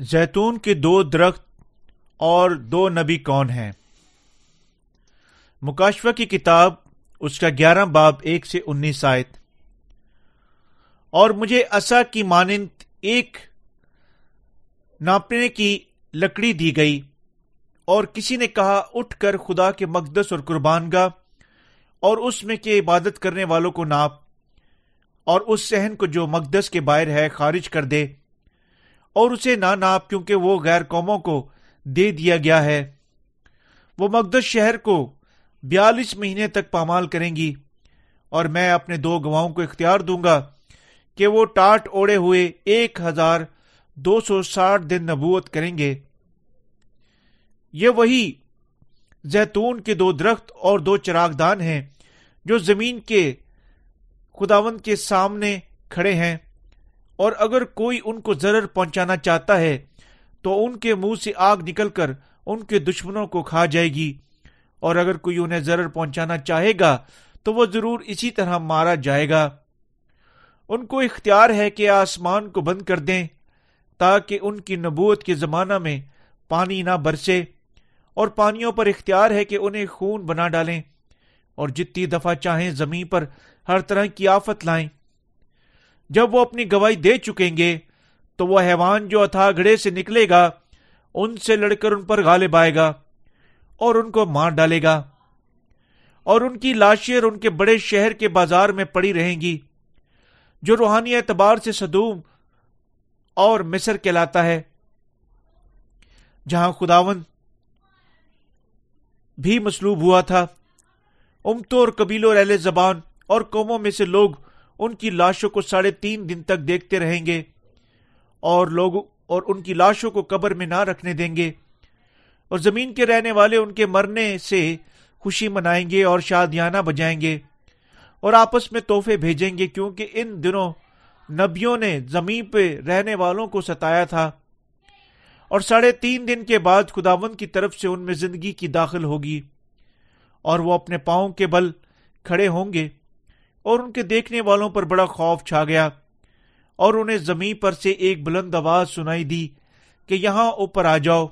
زیتون کے دو درخت اور دو نبی کون ہیں؟ مکاشفہ کی کتاب، اس کا گیارہ باب ایک سے انیس آیت۔ اور مجھے اصا کی مانند ایک ناپنے کی لکڑی دی گئی، اور کسی نے کہا، اٹھ کر خدا کے مقدس اور قربان گاہ، اور اس میں کے عبادت کرنے والوں کو ناپ، اور اس سہن کو جو مقدس کے باہر ہے خارج کر دے۔ اور اسے نہ ناپ کیونکہ وہ غیر قوموں کو دے دیا گیا ہے۔ وہ مقدس شہر کو بیالیس مہینے تک پامال کریں گی اور میں اپنے دو گواہوں کو اختیار دوں گا کہ وہ ٹاٹ اوڑے ہوئے ایک ہزار دو سو ساٹھ دن نبوت کریں گے۔ یہ وہی زیتون کے دو درخت اور دو چراغ دان ہیں جو زمین کے خداون کے سامنے کھڑے ہیں۔ اور اگر کوئی ان کو ضرر پہنچانا چاہتا ہے، تو ان کے منہ سے آگ نکل کر ان کے دشمنوں کو کھا جائے گی۔ اور اگر کوئی انہیں ضرر پہنچانا چاہے گا، تو وہ ضرور اسی طرح مارا جائے گا۔ ان کو اختیار ہے کہ آسمان کو بند کر دیں، تاکہ ان کی نبوت کے زمانہ میں پانی نہ برسے۔ اور پانیوں پر اختیار ہے کہ انہیں خون بنا ڈالیں، اور جتنی دفعہ چاہیں زمین پر ہر طرح کی آفت لائیں۔ جب وہ اپنی گواہی دے چکیں گے، تو وہ حیوان جو اتھا گھڑے سے نکلے گا، ان سے لڑ کر ان پر غالب آئے گا اور ان کو مار ڈالے گا اور ان کی لاشیں ان کے بڑے شہر کے بازار میں پڑی رہیں گی، جو روحانی اعتبار سے صدوم اور مصر کہلاتا ہے۔ جہاں خداون بھی مسلوب ہوا تھا، امتوں اور قبیلوں اور اہل زبان اور قوموں میں سے لوگ ان کی لاشوں کو ساڑھے تین دن تک دیکھتے رہیں گے اور لوگ اور ان کی لاشوں کو قبر میں نہ رکھنے دیں گے اور زمین کے رہنے والے ان کے مرنے سے خوشی منائیں گے اور شادیانہ بجائیں گے اور آپس میں تحفے بھیجیں گے کیونکہ ان دنوں نبیوں نے زمین پہ رہنے والوں کو ستایا تھا اور ساڑھے تین دن کے بعد خداون کی طرف سے ان میں زندگی کی داخل ہوگی اور وہ اپنے پاؤں کے بل کھڑے ہوں گے اور ان کے دیکھنے والوں پر بڑا خوف چھا گیا اور انہیں زمین پر سے ایک بلند آواز سنائی دی کہ یہاں اوپر آ جاؤ۔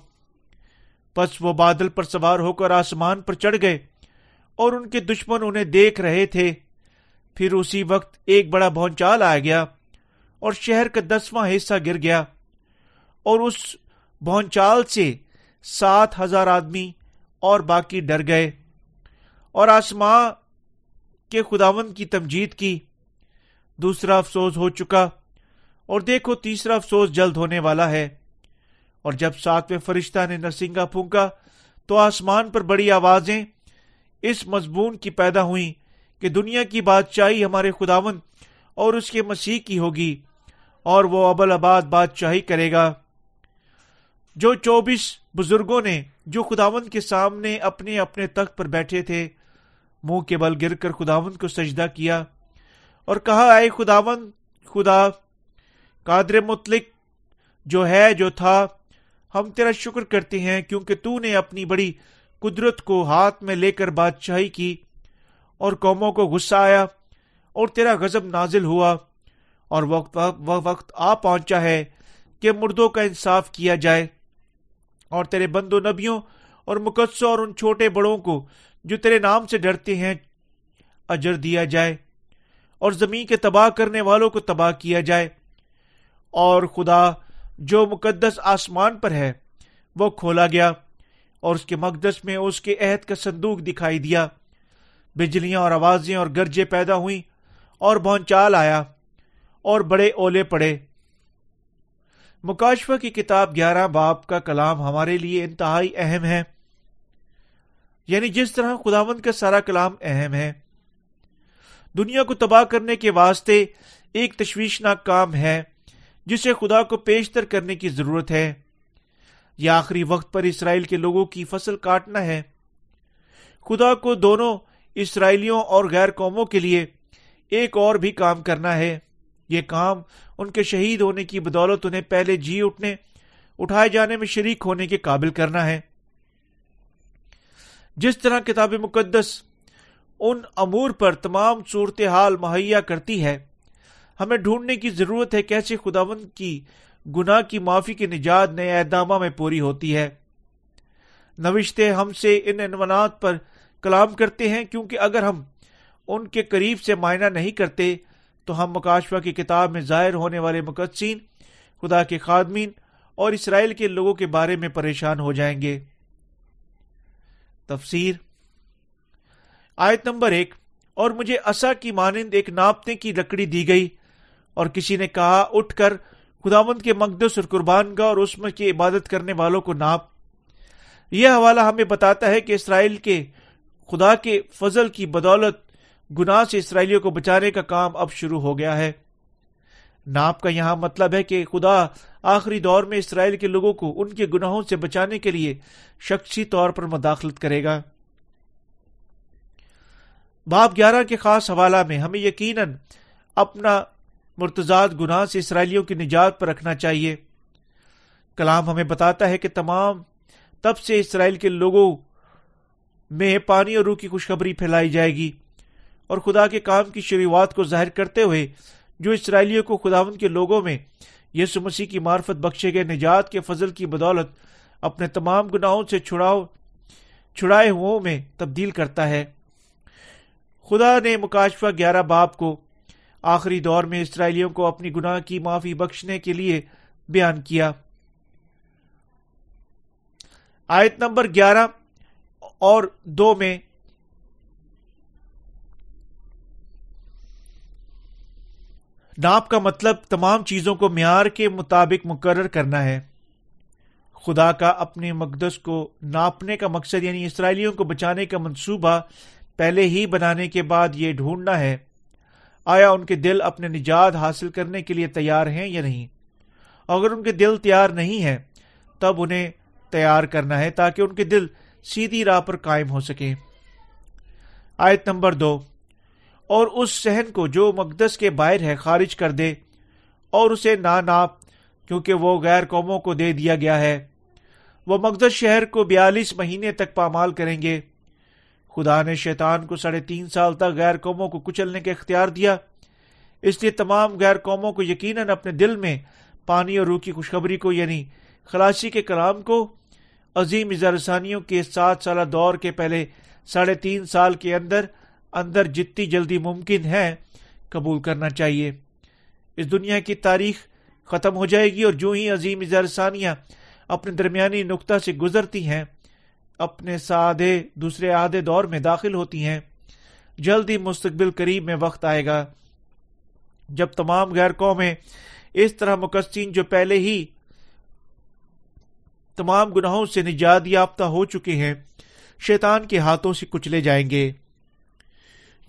پس وہ بادل پر سوار ہو کر آسمان پر چڑھ گئے اور ان کے دشمن انہیں دیکھ رہے تھے۔ پھر اسی وقت ایک بڑا بھونچال آ گیا اور شہر کا دسواں حصہ گر گیا اور اس بھونچال سے سات ہزار آدمی اور باقی ڈر گئے اور آسمان کہ خداون کی تمجید کی، دوسرا افسوس ہو چکا اور دیکھو تیسرا افسوس جلد ہونے والا ہے۔ اور جب ساتویں فرشتہ نے نرسنگا پھونکا تو آسمان پر بڑی آوازیں اس مضمون کی پیدا ہوئی کہ دنیا کی بادشاہی ہمارے خداون اور اس کے مسیح کی ہوگی اور وہ ابل آباد بادشاہی کرے گا۔ جو چوبیس بزرگوں نے، جو خداون کے سامنے اپنے اپنے تخت پر بیٹھے تھے منہ کے بل گر کر خداون کو سجدہ کیا اور کہا آئے خداون خدا قادر مطلق جو ہے، جو تھا، ہم تیرا شکر کرتے ہیں کیونکہ تو نے اپنی بڑی قدرت کو ہاتھ میں لے کر بادشاہی کی اور قوموں کو غصہ آیا اور تیرا غزب نازل ہوا اور وقت وہ وقت آ پہنچا ہے کہ مردوں کا انصاف کیا جائے اور تیرے بند و نبیوں اور مقدسوں اور ان چھوٹے بڑوں کو جو تیرے نام سے ڈرتے ہیں، اجر دیا جائے اور زمین کے تباہ کرنے والوں کو تباہ کیا جائے۔ اور خدا جو مقدس آسمان پر ہے، وہ کھولا گیا اور اس کے مقدس میں اس کے عہد کا صندوق دکھائی دیا۔ بجلیاں اور آوازیں اور گرجے پیدا ہوئی اور بونچال آیا اور بڑے اولے پڑے۔ مکاشفہ کی کتاب گیارہ باپ کا کلام ہمارے لیے انتہائی اہم ہے۔ یعنی جس طرح خداون کا سارا کلام اہم ہے، دنیا کو تباہ کرنے کے واسطے ایک تشویشناک کام ہے، جسے خدا کو پیشتر کرنے کی ضرورت ہے۔ یہ آخری وقت پر اسرائیل کے لوگوں کی فصل کاٹنا ہے۔ خدا کو دونوں اسرائیلیوں اور غیر قوموں کے لیے ایک اور بھی کام کرنا ہے۔ یہ کام ان کے شہید ہونے کی بدولت انہیں پہلے جی اٹھنے، اٹھائے جانے میں شریک ہونے کے قابل کرنا ہے۔ جس طرح کتاب مقدس ان امور پر تمام صورت حال مہیا کرتی ہے، ہمیں ڈھونڈنے کی ضرورت ہے کیسے خداون کی گناہ کی معافی کی نجات نئے اہدامہ میں پوری ہوتی ہے۔ نوشتے ہم سے ان عنوانات پر کلام کرتے ہیں کیونکہ اگر ہم ان کے قریب سے معائنہ نہیں کرتے تو ہم مکاشفہ کی کتاب میں ظاہر ہونے والے مقدسین، خدا کے خادمین اور اسرائیل کے لوگوں کے بارے میں پریشان ہو جائیں گے۔ تفسیر۔ آیت نمبر ایک، اور مجھے اصا کی مانند ایک ناپنے کی لکڑی دی گئی، اور کسی نے کہا، اٹھ کر خداوند کے مقدس اور قربان گاہ اور اس میں کی عبادت کرنے والوں کو ناپ۔ یہ حوالہ ہمیں بتاتا ہے کہ اسرائیل کے خدا کے فضل کی بدولت گناہ سے اسرائیلیوں کو بچانے کا کام اب شروع ہو گیا ہے۔ ناپ کا یہاں مطلب ہے کہ خدا آخری دور میں اسرائیل کے لوگوں کو ان کے گناہوں سے بچانے کے لیے شخصی طور پر مداخلت کرے گا۔ باب گیارہ کے خاص حوالہ میں ہمیں یقیناً اپنا مرتضاد گناہ سے اسرائیلیوں کی نجات پر رکھنا چاہیے۔ کلام ہمیں بتاتا ہے کہ تمام تب سے اسرائیل کے لوگوں میں پانی اور روح کی خوشخبری پھیلائی جائے گی اور خدا کے کام کی شروعات کو ظاہر کرتے ہوئے جو اسرائیلیوں کو خداون کے لوگوں میں یسو مسیح کی معرفت بخشے گئے، نجات کے فضل کی بدولت اپنے تمام گناہوں سے چھڑاؤ چھڑائے ہو میں تبدیل کرتا ہے۔ خدا نے مکاشفہ گیارہ باپ کو آخری دور میں اسرائیلیوں کو اپنی گناہ کی معافی بخشنے کے لیے بیان کیا۔ آیت نمبر گیارہ اور دو میں ناپ کا مطلب تمام چیزوں کو معیار کے مطابق مقرر کرنا ہے۔ خدا کا اپنے مقدس کو ناپنے کا مقصد یعنی اسرائیلیوں کو بچانے کا منصوبہ پہلے ہی بنانے کے بعد یہ ڈھونڈنا ہے۔ آیا ان کے دل اپنے نجات حاصل کرنے کے لیے تیار ہیں یا نہیں؟ اگر ان کے دل تیار نہیں ہے تب انہیں تیار کرنا ہے تاکہ ان کے دل سیدھی راہ پر قائم ہو سکے آیت نمبر دو۔ اور اس سہن کو جو مقدس کے باہر ہے خارج کر دے اور اسے نہ ناپ، کیونکہ وہ غیر قوموں کو دے دیا گیا ہے۔ وہ مقدس شہر کو بیالیس مہینے تک پامال کریں گے۔ خدا نے شیطان کو ساڑھے تین سال تک غیر قوموں کو کچلنے کا اختیار دیا۔ اس لیے تمام غیر قوموں کو یقیناً اپنے دل میں پانی اور روح کی خوشخبری کو یعنی خلاصی کے کلام کو، عظیم اظہارسانیوں کے سات سالہ دور کے پہلے ساڑھے تین سال کے اندر اندر جتنی جلدی ممکن ہے قبول کرنا چاہیے۔ اس دنیا کی تاریخ ختم ہو جائے گی اور جو ہی عظیم اظہارسانیاں اپنے درمیانی نقطہ سے گزرتی ہیں، اپنے سادے دوسرے آدھے دور میں داخل ہوتی ہیں۔ جلد ہی مستقبل قریب میں وقت آئے گا۔ جب تمام غیر قومیں اس طرح مقصین جو پہلے ہی تمام گناہوں سے نجات یافتہ ہو چکے ہیں، شیطان کے ہاتھوں سے کچلے جائیں گے۔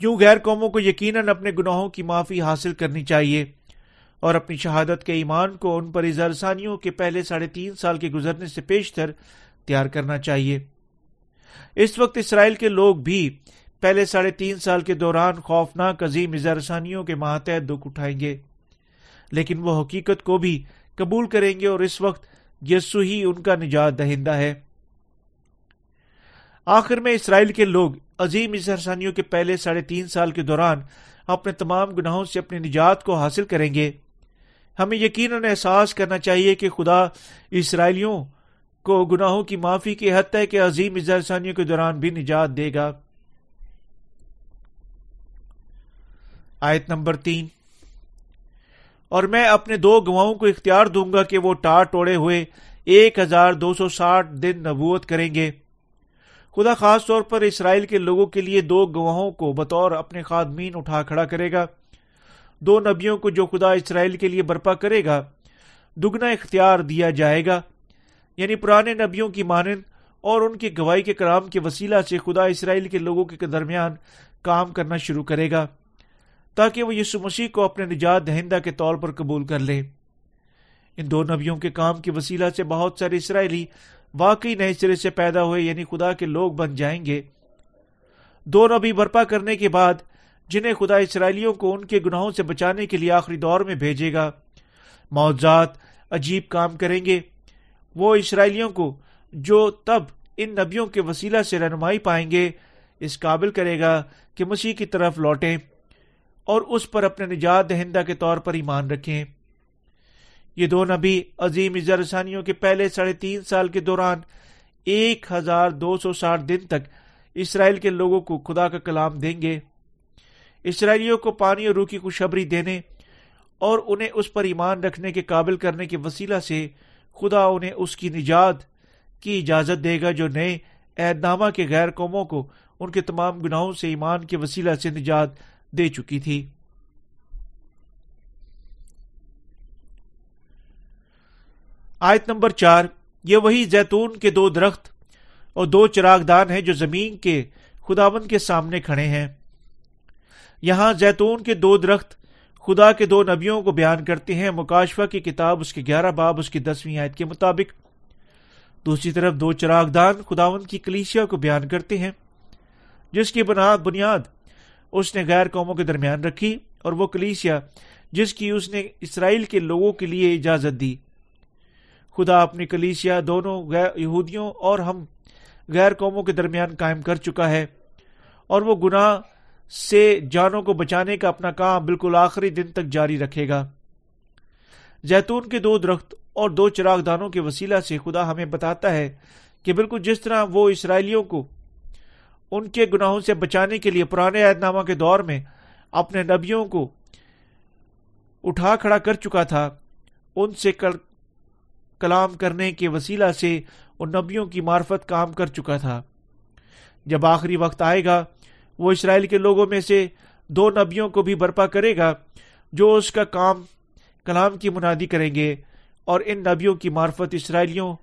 یوں غیر قوموں کو یقیناً اپنے گناہوں کی معافی حاصل کرنی چاہیے۔ اور اپنی شہادت کے ایمان کو ان پر اظہارسانیوں کے پہلے ساڑھے تین سال کے گزرنے سے پیشتر تیار کرنا چاہیے۔ اس وقت اسرائیل کے لوگ بھی پہلے ساڑھے تین سال کے دوران خوفناک عظیم اظہارسانیوں کے ماتحت دکھ اٹھائیں گے۔ لیکن وہ حقیقت کو بھی قبول کریں گے اور اس وقت یسو ہی ان کا نجات دہندہ ہے۔ آخر میں اسرائیل کے لوگ عظیم اظہارسانیوں کے پہلے ساڑھے تین سال کے دوران اپنے تمام گناہوں سے اپنی نجات کو حاصل کریں گے۔ ہمیں یقیناً احساس کرنا چاہیے کہ خدا اسرائیلیوں کو گناہوں کی معافی کی حد ہے کہ عظیم اظہارسانیوں کے دوران بھی نجات دے گا۔ آیت نمبر تین۔ اور میں اپنے دو گواہوں کو اختیار دوں گا کہ وہ ٹار ٹوڑے ہوئے ایک ہزار دو سو ساٹھ دن نبوت کریں گے۔ خدا خاص طور پر اسرائیل کے لوگوں کے لیے دو گواہوں کو بطور اپنے خادمین اٹھا کھڑا کرے گا۔ دو نبیوں کو جو خدا اسرائیل کے لیے برپا کرے گا، دگنا اختیار دیا جائے گا۔ یعنی پرانے نبیوں کی مانند اور ان کی گواہی کے کرام کے وسیلہ سے خدا اسرائیل کے لوگوں کے درمیان کام کرنا شروع کرے گا، تاکہ وہ یسو مسیح کو اپنے نجات دہندہ کے طور پر قبول کر لیں ان دو نبیوں کے کام کی وسیلہ سے بہت سارے اسرائیلی واقعی نئے سرے سے پیدا ہوئے یعنی خدا کے لوگ بن جائیں گے۔ دو نبی برپا کرنے کے بعد جنہیں خدا اسرائیلیوں کو ان کے گناہوں سے بچانے کے لیے آخری دور میں بھیجے گا۔ معذات عجیب کام کریں گے۔ وہ اسرائیلیوں کو جو تب ان نبیوں کے وسیلہ سے رہنمائی پائیں گے، اس قابل کرے گا کہ مسیح کی طرف لوٹیں اور اس پر اپنے نجات دہندہ کے طور پر ایمان رکھیں۔ یہ دو نبی عظیم اظہرسانیوں کے پہلے ساڑھے تین سال کے دوران ایک ہزار دو سو ساٹھ دن تک اسرائیل کے لوگوں کو خدا کا کلام دیں گے۔ اسرائیلیوں کو پانی اور روح کی خوشبری دینے اور انہیں اس پر ایمان رکھنے کے قابل کرنے کے وسیلہ سے خدا انہیں اس کی نجات کی اجازت دے گا جو نئے عہد نامہ کے غیر قوموں کو ان کے تمام گناہوں سے ایمان کے وسیلہ سے نجات دے چکی تھی۔ آیت نمبر چار، یہ وہی زیتون کے دو درخت اور دو چراغ دان ہیں جو زمین کے خداون کے سامنے کھڑے ہیں۔ یہاں زیتون کے دو درخت خدا کے دو نبیوں کو بیان کرتے ہیں۔ مکاشفہ کی کتاب اس کے گیارہ باب، اس کی دسویں آیت کے مطابق۔ دوسری طرف دو چراغ دان خداون کی کلیشیا کو بیان کرتے ہیں، جس کی بنیاد بنیاد اس نے غیر قوموں کے درمیان رکھی اور وہ کلیسیا جس کی اس نے اسرائیل کے لوگوں کے لیے اجازت دی۔ خدا اپنی کلیسیا دونوں یہودیوں اور ہم غیر قوموں کے درمیان قائم کر چکا ہے اور وہ گناہ سے جانوں کو بچانے کا اپنا کام بالکل آخری دن تک جاری رکھے گا۔ زیتون کے دو درخت اور دو چراغ دانوں کے وسیلہ سے خدا ہمیں بتاتا ہے کہ بالکل جس طرح وہ اسرائیلیوں کو ان کے گناہوں سے بچانے کے لیے پرانے عہد نامہ کے دور میں اپنے نبیوں کو اٹھا کھڑا کر چکا تھا، ان سے کلام کرنے کے وسیلہ سے ان نبیوں کی معرفت کام کر چکا تھا۔ جب آخری وقت آئے گا، وہ اسرائیل کے لوگوں میں سے دو نبیوں کو بھی برپا کرے گا، جو اس کا کام، کلام کی منادی کریں گے اور ان نبیوں کی معرفت اسرائیلیوں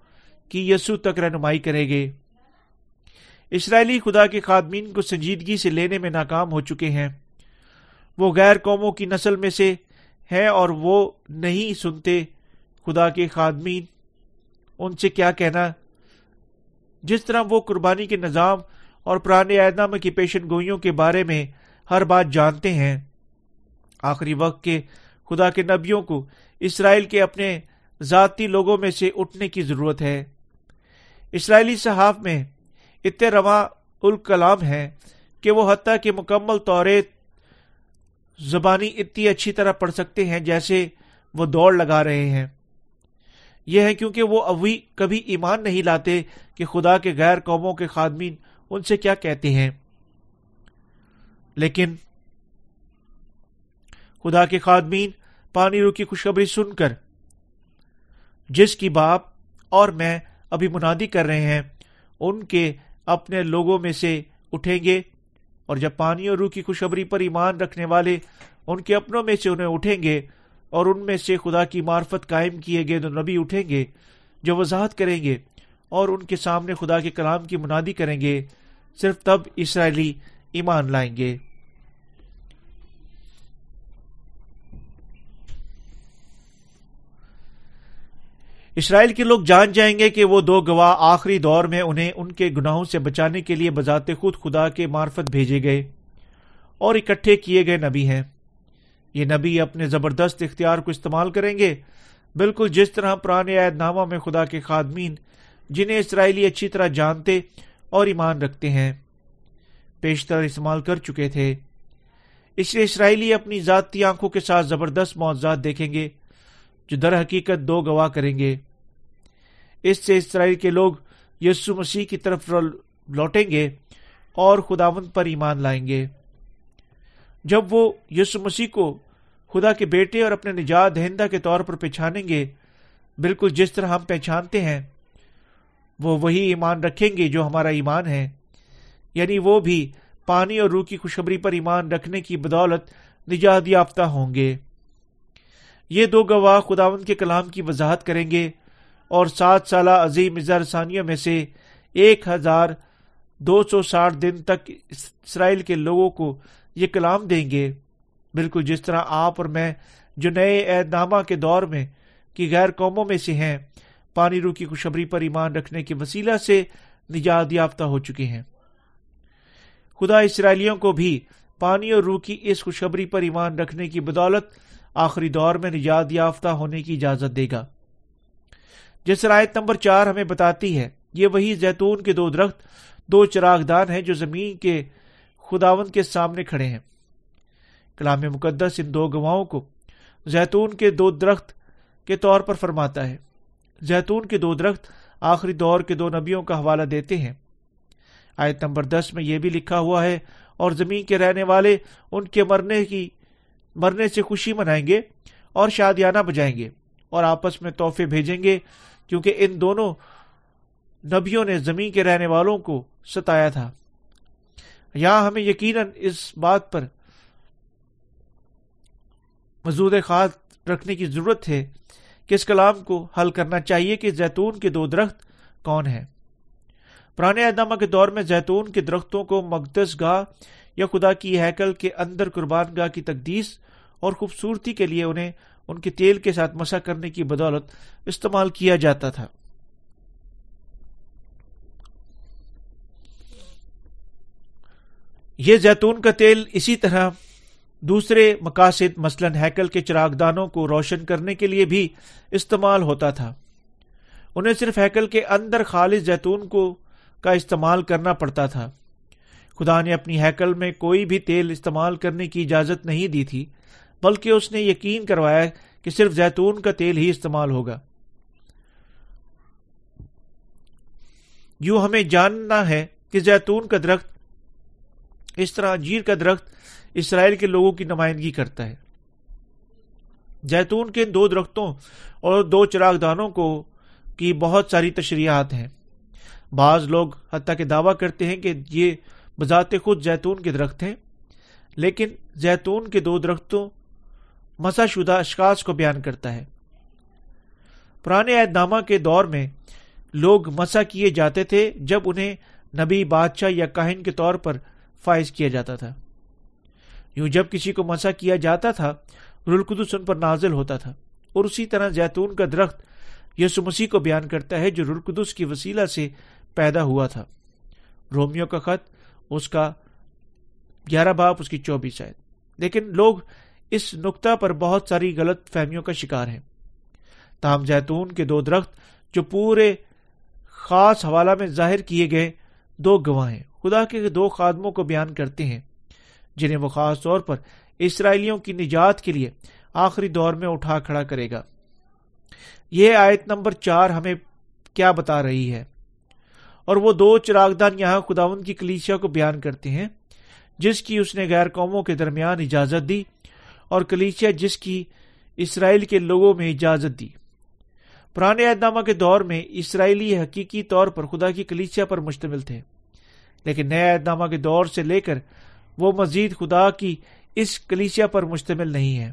کی یسو تک رہنمائی کرے گے۔ اسرائیلی خدا کے خادمین کو سنجیدگی سے لینے میں ناکام ہو چکے ہیں۔ وہ غیر قوموں کی نسل میں سے ہیں اور وہ نہیں سنتے خدا کے خادمین، ان سے کیا کہنا؟ جس طرح وہ قربانی کے نظام اور پرانے اعدام کی پیشن گوئیوں کے بارے میں ہر بات جانتے ہیں۔ آخری وقت کے خدا کے نبیوں کو اسرائیل کے اپنے ذاتی لوگوں میں سے اٹھنے کی ضرورت ہے۔ اسرائیلی صحاف میں اتنے رواں الکلام ہے کہ وہ حتیٰ کہ مکمل طور زبانی اتنی اچھی طرح پڑھ سکتے ہیں جیسے وہ دوڑ لگا رہے ہیں۔ یہ ہے کیونکہ وہ ابھی کبھی ایمان نہیں لاتے کہ خدا کے غیر قوموں کے خادمین ان سے کیا کہتے ہیں۔ لیکن خدا کے خادمین پانی رو کی خوشخبری سن کر جس کی باپ اور میں ابھی منادی کر رہے ہیں، ان کے اپنے لوگوں میں سے اٹھیں گے اور جب پانی اور روح کی خوشبری پر ایمان رکھنے والے ان کے اپنوں میں سے انہیں اٹھیں گے اور ان میں سے خدا کی معرفت قائم کیے گئے تو نبی اٹھیں گے جو وضاحت کریں گے اور ان کے سامنے خدا کے کلام کی منادی کریں گے۔ صرف تب اسرائیلی ایمان لائیں گے۔ اسرائیل کے لوگ جان جائیں گے کہ وہ دو گواہ آخری دور میں انہیں ان کے گناہوں سے بچانے کے لیے بذات خود خدا کے معرفت بھیجے گئے اور اکٹھے کیے گئے نبی ہیں۔ یہ نبی اپنے زبردست اختیار کو استعمال کریں گے۔ بالکل جس طرح پرانے عید نامہ میں خدا کے خادمین، جنہیں اسرائیلی اچھی طرح جانتے اور ایمان رکھتے ہیں، پیشتر استعمال کر چکے تھے۔ اس لیے اسرائیلی اپنی ذاتی آنکھوں کے ساتھ زبردست معاوضات دیکھیں گے، جو در حقیقت دو گواہ کریں گے۔ اس سے اسرائیل کے لوگ یسو مسیح کی طرف لوٹیں گے اور خداون پر ایمان لائیں گے۔ جب وہ یسو مسیح کو خدا کے بیٹے اور اپنے نجات دہندہ کے طور پر پہچانیں گے، بالکل جس طرح ہم پہچانتے ہیں، وہ وہی ایمان رکھیں گے جو ہمارا ایمان ہے۔ یعنی وہ بھی پانی اور روح کی خوشخبری پر ایمان رکھنے کی بدولت نجات یافتہ ہوں گے۔ یہ دو گواہ خداون کے کلام کی وضاحت کریں گے اور سات سالہ عظیم اظہار ثانیوں میں سے ایک ہزار دو سو ساٹھ دن تک اسرائیل کے لوگوں کو یہ کلام دیں گے۔ بالکل جس طرح آپ اور میں جو نئے عہد نامہ کے دور میں کی غیر قوموں میں سے ہیں، پانی رو کی خوشبری پر ایمان رکھنے کے وسیلہ سے نجات یافتہ ہو چکے ہیں۔ خدا اسرائیلیوں کو بھی پانی اور روح کی اس خوشبری پر ایمان رکھنے کی بدولت آخری دور میں نجات یافتہ ہونے کی اجازت دے گا۔ جس رایت نمبر چار ہمیں بتاتی ہے، یہ وہی زیتون کے دو درخت، دو چراغ دان ہیں جو زمین کے خداون کے سامنے کھڑے ہیں۔ کلام مقدس ان دو گواہوں کو زیتون کے دو درخت کے طور پر فرماتا ہے۔ زیتون کے دو درخت آخری دور کے دو نبیوں کا حوالہ دیتے ہیں۔ آیت نمبر دس میں یہ بھی لکھا ہوا ہے، اور زمین کے رہنے والے ان کے مرنے کی، مرنے سے خوشی منائیں گے اور شادیانہ بجائیں گے اور آپس میں تحفے بھیجیں گے، کیونکہ ان دونوں نبیوں نے زمین کے رہنے والوں کو ستایا تھا۔ یہاں ہمیں یقیناً اس بات پر مزود خاص رکھنے کی ضرورت ہے کہ اس کلام کو حل کرنا چاہیے کہ زیتون کے دو درخت کون ہیں۔ پرانے اہدامہ کے دور میں زیتون کے درختوں کو مقدس گاہ یا خدا کی ہیکل کے اندر قربان گاہ کی تقدیس اور خوبصورتی کے لیے انہیں ان کے تیل کے ساتھ مسا کرنے کی بدولت استعمال کیا جاتا تھا۔ یہ زیتون کا تیل اسی طرح دوسرے مقاصد، مثلا ہیکل کے چراغ دانوں کو روشن کرنے کے لیے بھی استعمال ہوتا تھا۔ انہیں صرف ہیکل کے اندر خالص زیتون کو کا استعمال کرنا پڑتا تھا۔ خدا نے اپنی ہیکل میں کوئی بھی تیل استعمال کرنے کی اجازت نہیں دی تھی، بلکہ اس نے یقین کروایا کہ صرف زیتون کا تیل ہی استعمال ہوگا۔ یوں ہمیں جاننا ہے کہ زیتون کا درخت اس طرح انجیر کا درخت اسرائیل کے لوگوں کی نمائندگی کرتا ہے۔ زیتون کے دو درختوں اور دو چراغ دانوں کو کی بہت ساری تشریحات ہیں۔ بعض لوگ حتیٰ کہ دعویٰ کرتے ہیں کہ یہ بذات خود زیتون کے درخت ہیں، لیکن زیتون کے دو درختوں مسا شدہ اشخاص کو بیان کرتا ہے۔ پرانے عہد نامہ کے دور میں لوگ مسا کیے جاتے تھے جب انہیں نبی بادشاہ یا کاہن کے طور پر فائز کیا جاتا تھا۔ یوں جب کسی کو مسا کیا جاتا تھا رلقدس ان پر نازل ہوتا تھا۔ اور اسی طرح زیتون کا درخت یسو مسیح کو بیان کرتا ہے جو رلقدس کی وسیلہ سے پیدا ہوا تھا۔ رومیو کا خط، اس کا گیارہ باپ، اس کی چوبیس آئے لیکن لوگ اس نقطہ پر بہت ساری غلط فہمیوں کا شکار ہیں۔ تاہم زیتون کے دو درخت جو پورے خاص حوالہ میں ظاہر کیے گئے دو گواہ ہیں خدا کے دو خادموں کو بیان کرتے ہیں، جنہیں وہ خاص طور پر اسرائیلیوں کی نجات کے لیے آخری دور میں اٹھا کھڑا کرے گا۔ یہ آیت نمبر چار ہمیں کیا بتا رہی ہے؟ اور وہ دو چراغدان یہاں خداون کی کلیسیا کو بیان کرتے ہیں، جس کی اس نے غیر قوموں کے درمیان اجازت دی اور کلیچیا جس کی اسرائیل کے لوگوں میں اجازت دی۔ پرانے اہدامہ کے دور میں اسرائیلی حقیقی طور پر خدا کی کلیچیا پر مشتمل تھے۔ لیکن نئے اہدامہ کے دور سے لے کر وہ مزید خدا کی اس کلیچیا پر مشتمل نہیں ہے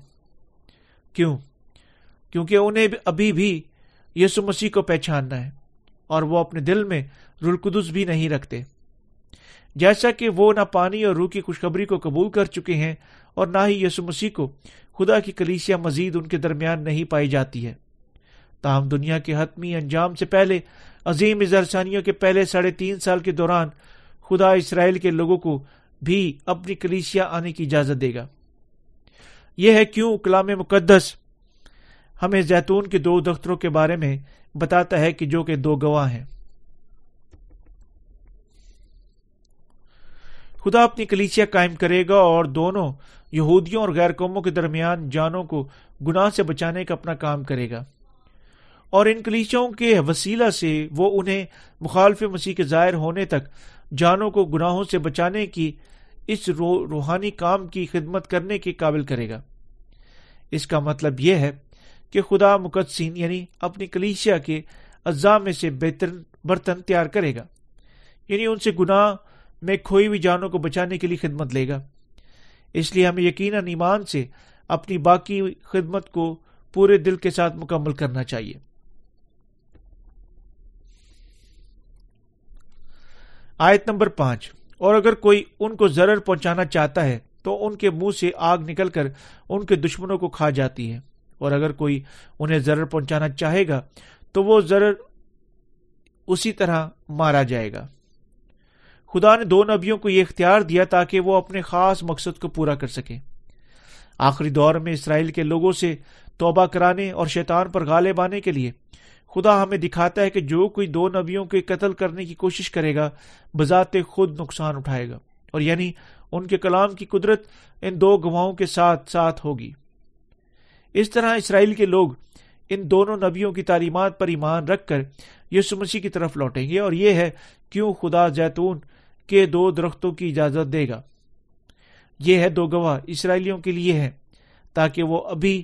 کیوں؟ کیونکہ انہیں ابھی بھی یسو مسیح کو پہچاننا ہے اور وہ اپنے دل میں رلقدس بھی نہیں رکھتے۔ جیسا کہ وہ نہ پانی اور روح کی خوشخبری کو قبول کر چکے ہیں اور نہ ہی یسو مسیح کو خدا کی کلیسیا مزید ان کے درمیان نہیں پائی جاتی ہے۔ تاہم دنیا کے حتمی انجام سے پہلے، عظیم اظہرسانیوں کے پہلے ساڑھے تین سال کے دوران خدا اسرائیل کے لوگوں کو بھی اپنی کلیسیا آنے کی اجازت دے گا۔ یہ ہے کیوں کلام مقدس ہمیں زیتون کے دو دختروں کے بارے میں بتاتا ہے کہ جو کہ دو گواہ ہیں۔ خدا اپنی کلیچیا قائم کرے گا اور دونوں یہودیوں اور غیر قوموں کے درمیان جانوں کو گناہ سے بچانے کا اپنا کام کرے گا۔ اور ان کلیچوں کے وسیلہ سے وہ انہیں مخالف مسیح کے ظاہر ہونے تک جانوں کو گناہوں سے بچانے کی اس روحانی کام کی خدمت کرنے کے قابل کرے گا۔ اس کا مطلب یہ ہے کہ خدا مقدسین یعنی اپنی کلیشیا کے اجزاء میں سے بہتر برتن تیار کرے گا یعنی ان سے گناہ میں کھوئی ہوئی جانوں کو بچانے کے لیے خدمت لے گا۔ اس لیے ہمیں یقیناً ایمان سے اپنی باقی خدمت کو پورے دل کے ساتھ مکمل کرنا چاہیے۔ آیت نمبر پانچ۔ اور اگر کوئی ان کو ضرر پہنچانا چاہتا ہے، تو ان کے منہ سے آگ نکل کر ان کے دشمنوں کو کھا جاتی ہے۔ اور اگر کوئی انہیں ضرر پہنچانا چاہے گا، تو وہ ضرر اسی طرح مارا جائے گا۔ خدا نے دو نبیوں کو یہ اختیار دیا تاکہ وہ اپنے خاص مقصد کو پورا کر سکیں۔ آخری دور میں اسرائیل کے لوگوں سے توبہ کرانے اور شیطان پر غالب آنے کے لیے خدا ہمیں دکھاتا ہے کہ جو کوئی دو نبیوں کے قتل کرنے کی کوشش کرے گا، بذات خود نقصان اٹھائے گا۔ اور یعنی ان کے کلام کی قدرت ان دو گواہوں کے ساتھ ساتھ ہوگی۔ اس طرح اسرائیل کے لوگ ان دونوں نبیوں کی تعلیمات پر ایمان رکھ کر یسو مسیح کی طرف لوٹیں گے۔ اور یہ ہے کیوں خدا زیتون کے دو درختوں کی اجازت دے گا۔ یہ ہے دو گواہ اسرائیلیوں کے لیے ہے تاکہ وہ ابھی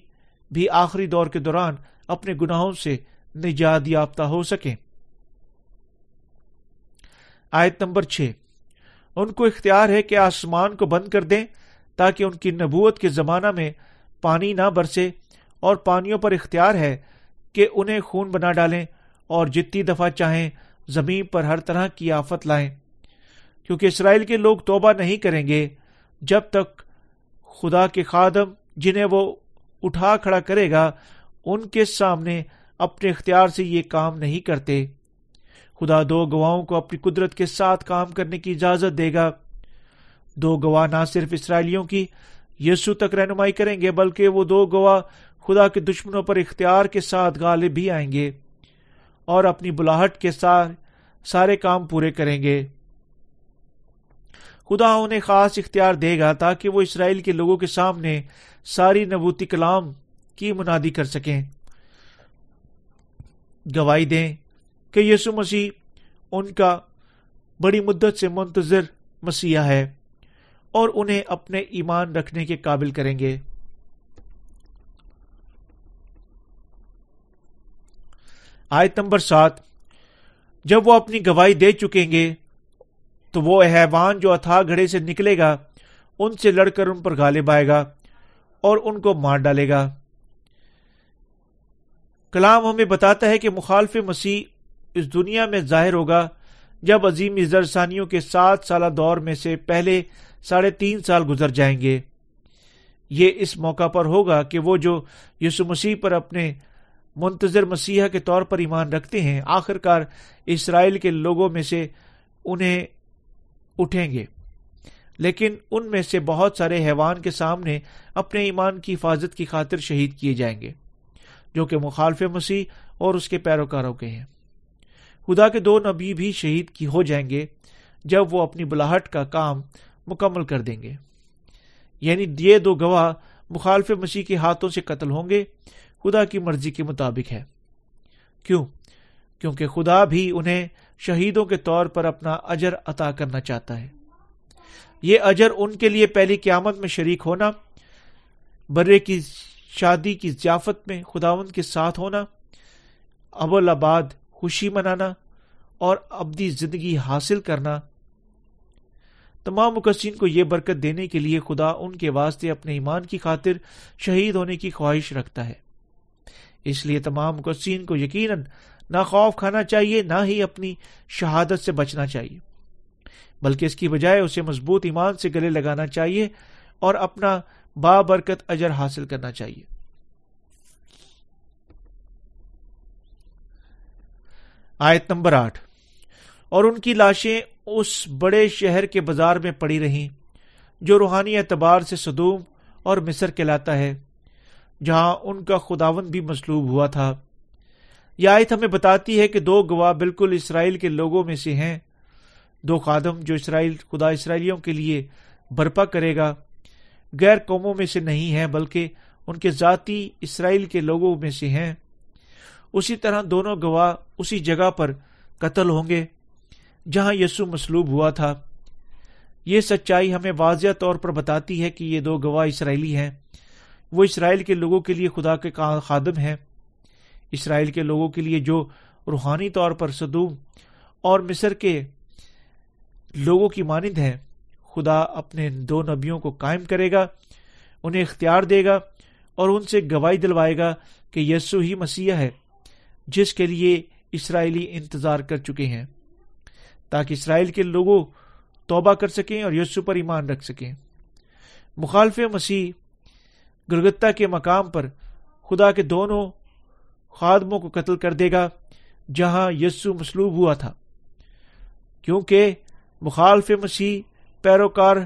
بھی آخری دور کے دوران اپنے گناہوں سے نجات یافتہ ہو سکیں۔ آیت نمبر چھ۔ ان کو اختیار ہے کہ آسمان کو بند کر دیں تاکہ ان کی نبوت کے زمانہ میں پانی نہ برسے اور پانیوں پر اختیار ہے کہ انہیں خون بنا ڈالیں اور جتنی دفعہ چاہیں زمین پر ہر طرح کی آفت لائیں۔ کیونکہ اسرائیل کے لوگ توبہ نہیں کریں گے جب تک خدا کے خادم جنہیں وہ اٹھا کھڑا کرے گا ان کے سامنے اپنے اختیار سے یہ کام نہیں کرتے۔ خدا دو گواہوں کو اپنی قدرت کے ساتھ کام کرنے کی اجازت دے گا۔ دو گواہ نہ صرف اسرائیلیوں کی یسو تک رہنمائی کریں گے، بلکہ وہ دو گواہ خدا کے دشمنوں پر اختیار کے ساتھ غالب بھی آئیں گے اور اپنی بلاہٹ کے ساتھ سارے کام پورے کریں گے۔ خدا انہیں خاص اختیار دے گا تاکہ وہ اسرائیل کے لوگوں کے سامنے ساری نبوتی کلام کی منادی کر سکیں۔ گواہی دیں کہ یسو مسیح ان کا بڑی مدت سے منتظر مسیح ہے اور انہیں اپنے ایمان رکھنے کے قابل کریں گے۔ آیت نمبر سات، جب وہ اپنی گواہی دے چکیں گے تو وہ حیوان جو اتھا گھڑے سے نکلے گا، ان سے لڑ کر ان پر غالب آئے گا اور ان کو مار ڈالے گا۔ کلام ہمیں بتاتا ہے کہ مخالف مسیح اس دنیا میں ظاہر ہوگا جب عظیم ثانیوں کے سات سالہ دور میں سے پہلے ساڑھے تین سال گزر جائیں گے۔ یہ اس موقع پر ہوگا کہ وہ جو یسو مسیح پر اپنے منتظر مسیح کے طور پر ایمان رکھتے ہیں آخر کار اسرائیل کے لوگوں میں سے انہیں اٹھیں گے۔ لیکن ان میں سے بہت سارے حیوان کے سامنے اپنے ایمان کی حفاظت کی خاطر شہید کیے جائیں گے۔ جو کہ مخالف مسیح اور اس کے پیروکاروں کے ہیں۔ خدا کے دو نبی بھی شہید کی ہو جائیں گے جب وہ اپنی بلاہٹ کا کام مکمل کر دیں گے۔ یعنی یہ دو گواہ مخالف مسیح کے ہاتھوں سے قتل ہوں گے، خدا کی مرضی کے مطابق ہے۔ کیوں؟ کیونکہ خدا بھی انہیں شہیدوں کے طور پر اپنا اجر عطا کرنا چاہتا ہے۔ یہ اجر ان کے لیے پہلی قیامت میں شریک ہونا، برے کی شادی کی ضیافت میں خداون کے ساتھ ہونا ابول آباد خوشی منانا اور ابدی زندگی حاصل کرنا۔ تمام مقصین کو یہ برکت دینے کے لیے خدا ان کے واسطے اپنے ایمان کی خاطر شہید ہونے کی خواہش رکھتا ہے۔ اس لیے تمام مقصین کو یقیناً نہ خوف کھانا چاہیے، نہ ہی اپنی شہادت سے بچنا چاہیے، بلکہ اس کی بجائے اسے مضبوط ایمان سے گلے لگانا چاہیے اور اپنا بابرکت اجر حاصل کرنا چاہیے۔ آیت نمبر آٹھ۔ اور ان کی لاشیں اس بڑے شہر کے بازار میں پڑی رہیں، جو روحانی اعتبار سے صدوم اور مصر کہلاتا ہے، جہاں ان کا خداون بھی مصلوب ہوا تھا۔ یہ آیت ہمیں بتاتی ہے کہ دو گواہ بالکل اسرائیل کے لوگوں میں سے ہیں۔ دو خادم جو اسرائیل، خدا اسرائیلیوں کے لیے برپا کرے گا۔ غیر قوموں میں سے نہیں ہے بلکہ ان کے ذاتی اسرائیل کے لوگوں میں سے ہیں۔ اسی طرح دونوں گواہ اسی جگہ پر قتل ہوں گے جہاں یسو مسلوب ہوا تھا۔ یہ سچائی ہمیں واضح طور پر بتاتی ہے کہ یہ دو گواہ اسرائیلی ہیں۔ وہ اسرائیل کے لوگوں کے لیے خدا کے خادم ہیں۔ اسرائیل کے لوگوں کے لیے جو روحانی طور پر صدوم اور مصر کے لوگوں کی مانند ہیں۔ خدا اپنے دو نبیوں کو قائم کرے گا، انہیں اختیار دے گا اور ان سے گواہی دلوائے گا کہ یسو ہی مسیح ہے، جس کے لیے اسرائیلی انتظار کر چکے ہیں۔ تاکہ اسرائیل کے لوگوں توبہ کر سکیں اور یسو پر ایمان رکھ سکیں۔ مخالف مسیح گلگتا کے مقام پر خدا کے دونوں خادموں کو قتل کر دے گا، جہاں یسو مسلوب ہوا تھا۔ کیونکہ مخالف مسیح پیروکار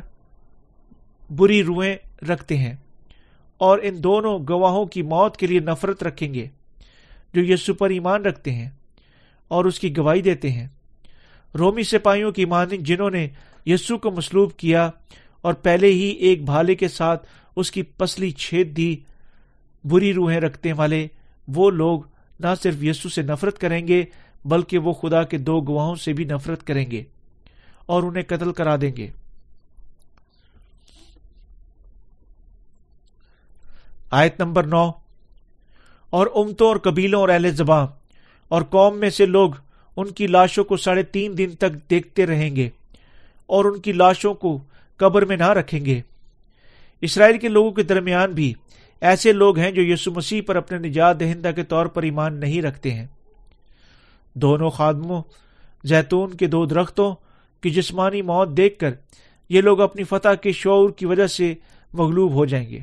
بری روحیں رکھتے ہیں اور ان دونوں گواہوں کی موت کے لیے نفرت رکھیں گے جو یسو پر ایمان رکھتے ہیں اور اس کی گواہی دیتے ہیں۔ رومی سپاہیوں کی مانند جنہوں نے یسو کو مسلوب کیا اور پہلے ہی ایک بھالے کے ساتھ اس کی پسلی چھید دی، بری روحیں رکھتے والے وہ لوگ نہ صرف یسو سے نفرت کریں گے، بلکہ وہ خدا کے دو گواہوں سے بھی نفرت کریں گے اور انہیں قتل کرا دیں گے۔ آیت نمبر نو۔ اور امتوں اور قبیلوں اور اہل زباں اور قوم میں سے لوگ ان کی لاشوں کو ساڑھے تین دن تک دیکھتے رہیں گے اور ان کی لاشوں کو قبر میں نہ رکھیں گے۔ اسرائیل کے لوگوں کے درمیان بھی ایسے لوگ ہیں جو یسو مسیح پر اپنے نجات دہندہ کے طور پر ایمان نہیں رکھتے ہیں۔ دونوں خادموں، زیتون کے دو درختوں کی جسمانی موت دیکھ کر یہ لوگ اپنی فتح کے شعور کی وجہ سے مغلوب ہو جائیں گے۔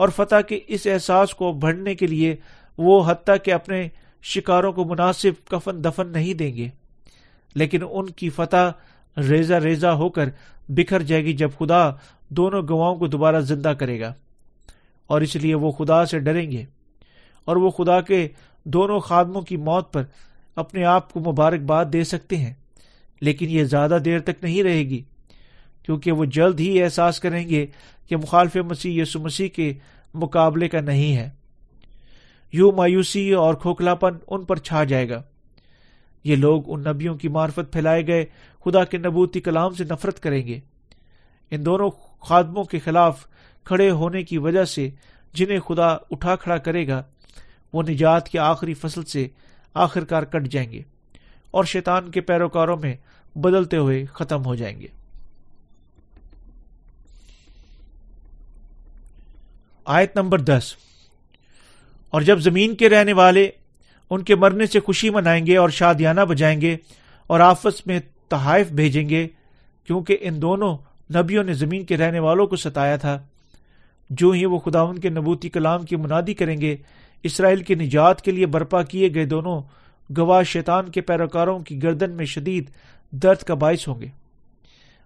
اور فتح کے اس احساس کو بڑھنے کے لیے وہ حتیٰ کہ اپنے شکاروں کو مناسب کفن دفن نہیں دیں گے۔ لیکن ان کی فتح ریزا ریزا ہو کر بکھر جائے گی جب خدا دونوں گواہوں کو دوبارہ زندہ کرے گا۔ اور اس لیے وہ خدا سے ڈریں گے۔ اور وہ خدا کے دونوں خادموں کی موت پر اپنے آپ کو مبارکباد دے سکتے ہیں۔ لیکن یہ زیادہ دیر تک نہیں رہے گی۔ کیونکہ وہ جلد ہی احساس کریں گے کہ مخالف مسیح یسو مسیح کے مقابلے کا نہیں ہے۔ یوں مایوسی اور کھوکھلاپن ان پر چھا جائے گا۔ یہ لوگ ان نبیوں کی معرفت پھیلائے گئے، خدا کے نبوتی کلام سے نفرت کریں گے۔ ان دونوں خادموں کے خلاف کھڑے ہونے کی وجہ سے جنہیں خدا اٹھا کھڑا کرے گا، وہ نجات کے آخری فصل سے آخر کار کٹ جائیں گے اور شیطان کے پیروکاروں میں بدلتے ہوئے ختم ہو جائیں گے۔ آیت نمبر دس۔ اور جب زمین کے رہنے والے ان کے مرنے سے خوشی منائیں گے اور شادیانہ بجائیں گے اور آپس میں تحائف بھیجیں گے، کیونکہ ان دونوں نبیوں نے زمین کے رہنے والوں کو ستایا تھا۔ جو ہی وہ خداون کے نبوتی کلام کی منادی کریں گے، اسرائیل کی نجات کے لیے برپا کیے گئے دونوں گواہ شیطان کے پیروکاروں کی گردن میں شدید درد کا باعث ہوں گے۔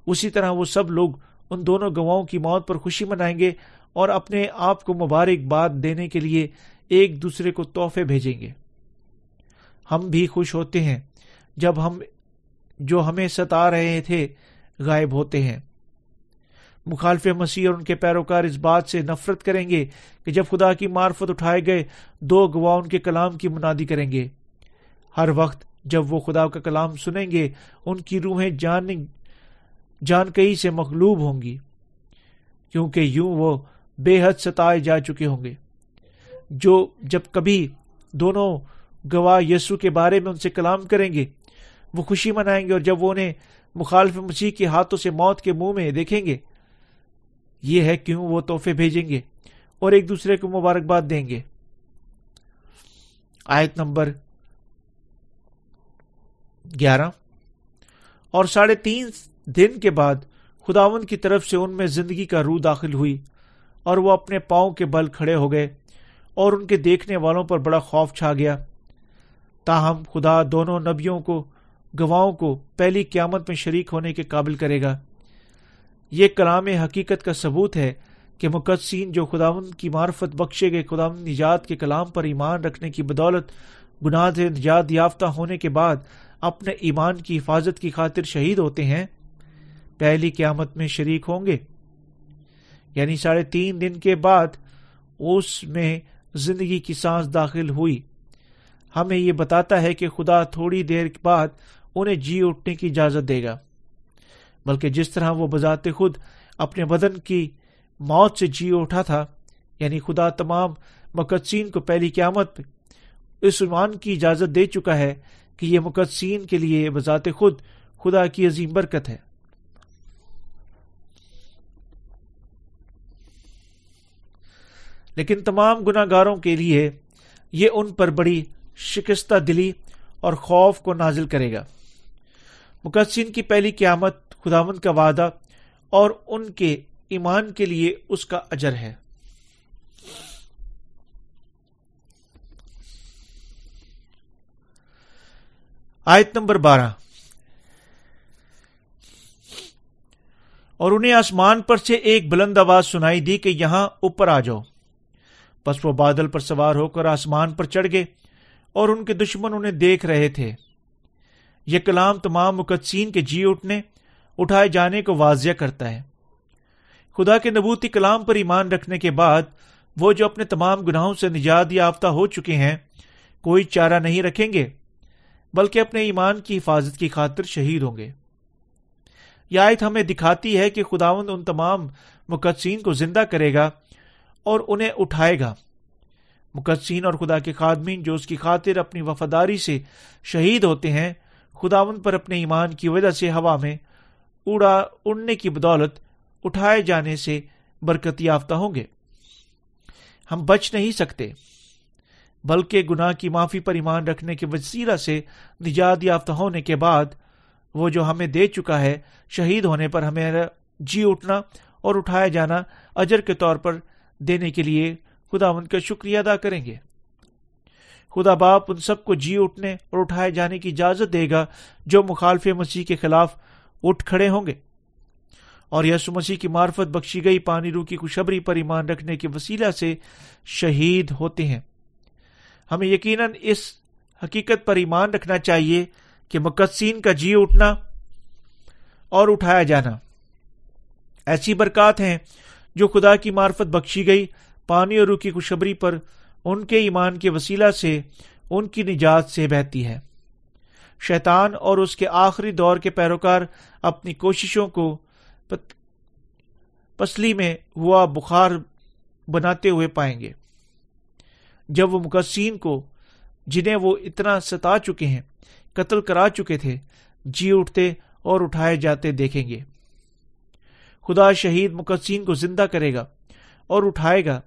اسی طرح وہ سب لوگ ان دونوں گواہوں کی موت پر خوشی منائیں گے اور اپنے آپ کو مبارکباد دینے کے لیے ایک دوسرے کو تحفے بھیجیں گے۔ ہم بھی خوش ہوتے ہیں جب ہم جو ہمیں ستا رہے تھے غائب ہوتے ہیں۔ مخالف مسیح اور ان کے پیروکار اس بات سے نفرت کریں گے کہ جب خدا کی معرفت اٹھائے گئے، دو گواہ ان کے کلام کی منادی کریں گے۔ ہر وقت جب وہ خدا کا کلام سنیں گے، ان کی روحیں جان جانکئی سے مغلوب ہوں گی۔ کیونکہ یوں وہ بے حد ستائے جا چکے ہوں گے۔ جو جب کبھی دونوں گواہ یسو کے بارے میں ان سے کلام کریں گے، وہ خوشی منائیں گے اور جب وہ انہیں مخالف مسیح کے ہاتھوں سے موت کے منہ میں دیکھیں گے، یہ ہے کیوں وہ تحفے بھیجیں گے اور ایک دوسرے کو مبارکباد دیں گے۔ آیت نمبر گیارہ۔ اور ساڑھے تین دن کے بعد خداون کی طرف سے ان میں زندگی کا روح داخل ہوئی۔ اور وہ اپنے پاؤں کے بل کھڑے ہو گئے اور ان کے دیکھنے والوں پر بڑا خوف چھا گیا۔ تاہم، خدا دونوں نبیوں کو، گواہوں کو پہلی قیامت میں شریک ہونے کے قابل کرے گا۔ یہ کلام حقیقت کا ثبوت ہے کہ مقدسین جو خداون کی معرفت بخشے گئے خداون نجات کے کلام پر ایمان رکھنے کی بدولت، گناہ سے نجات یافتہ ہونے کے بعد اپنے ایمان کی حفاظت کی خاطر شہید ہوتے ہیں، پہلی قیامت میں شریک ہوں گے۔ یعنی ساڑھے تین دن کے بعد اس میں زندگی کی سانس داخل ہوئی۔ ہمیں یہ بتاتا ہے کہ خدا تھوڑی دیر بعد انہیں جی اٹھنے کی اجازت دے گا۔ بلکہ جس طرح وہ بذات خود اپنے بدن کی موت سے جی اٹھا تھا یعنی خدا تمام مقدسین کو پہلی قیامت اس عنوان کی اجازت دے چکا ہے کہ یہ مقدسین کے لیے بذات خود خدا کی عظیم برکت ہے۔ لیکن تمام گناہ گاروں کے لیے یہ ان پر بڑی شکستہ دلی اور خوف کو نازل کرے گا۔ مقدسین کی پہلی قیامت خداون کا وعدہ اور ان کے ایمان کے لیے اس کا اجر ہے۔ آیت نمبر بارہ۔ اور انہیں آسمان پر سے ایک بلند آواز سنائی دی کہ یہاں اوپر آ جاؤ۔ بس وہ بادل پر سوار ہو کر آسمان پر چڑھ گئے اور ان کے دشمن انہیں دیکھ رہے تھے۔ یہ کلام تمام مقدسین کے جی اٹھنے، اٹھائے جانے کو واضح کرتا ہے۔ خدا کے نبوتی کلام پر ایمان رکھنے کے بعد وہ جو اپنے تمام گناہوں سے نجات یافتہ ہو چکے ہیں، کوئی چارہ نہیں رکھیں گے، بلکہ اپنے ایمان کی حفاظت کی خاطر شہید ہوں گے۔ یہ آیت ہمیں دکھاتی ہے کہ خداوند ان تمام مقدسین کو زندہ کرے گا اور انہیں اٹھائے گا۔ مقدسین اور خدا کے خادمین جو اس کی خاطر اپنی وفاداری سے شہید ہوتے ہیں خداون پر اپنے ایمان کی وجہ سے ہوا میں اڑا اڑنے کی بدولت اٹھائے جانے سے برکت یافتہ ہوں گے۔ ہم بچ نہیں سکتے، بلکہ گناہ کی معافی پر ایمان رکھنے کے وسیلہ سے نجات یافتہ ہونے کے بعد وہ جو ہمیں دے چکا ہے، شہید ہونے پر ہمیں جی اٹھنا اور اٹھایا جانا اجر کے طور پر دینے کے لیے خدا ان کا شکریہ ادا کریں گے۔ خدا باپ ان سب کو جی اٹھنے اور اٹھائے جانے کی اجازت دے گا جو مخالف مسیح کے خلاف اٹھ کھڑے ہوں گے۔ اور یسو مسیح کی معرفت بخشی گئی پانی رو کی خوشبری پر ایمان رکھنے کے وسیلہ سے شہید ہوتے ہیں۔ ہمیں یقیناً اس حقیقت پر ایمان رکھنا چاہیے کہ مقدسین کا جی اٹھنا اور اٹھایا جانا۔ ایسی برکات ہیں جو خدا کی معرفت بخشی گئی، پانی اور روح کی خوشبری پر ان کے ایمان کے وسیلہ سے ان کی نجات سے بہتی ہے۔ شیطان اور اس کے آخری دور کے پیروکار اپنی کوششوں کو پسلی میں ہوا بخار بناتے ہوئے پائیں گے۔ جب وہ مقصین کو، جنہیں وہ اتنا ستا چکے ہیں، قتل کرا چکے تھے جی اٹھتے اور اٹھائے جاتے دیکھیں گے۔ خدا شہید مقصین کو زندہ کرے گا اور اٹھائے گا،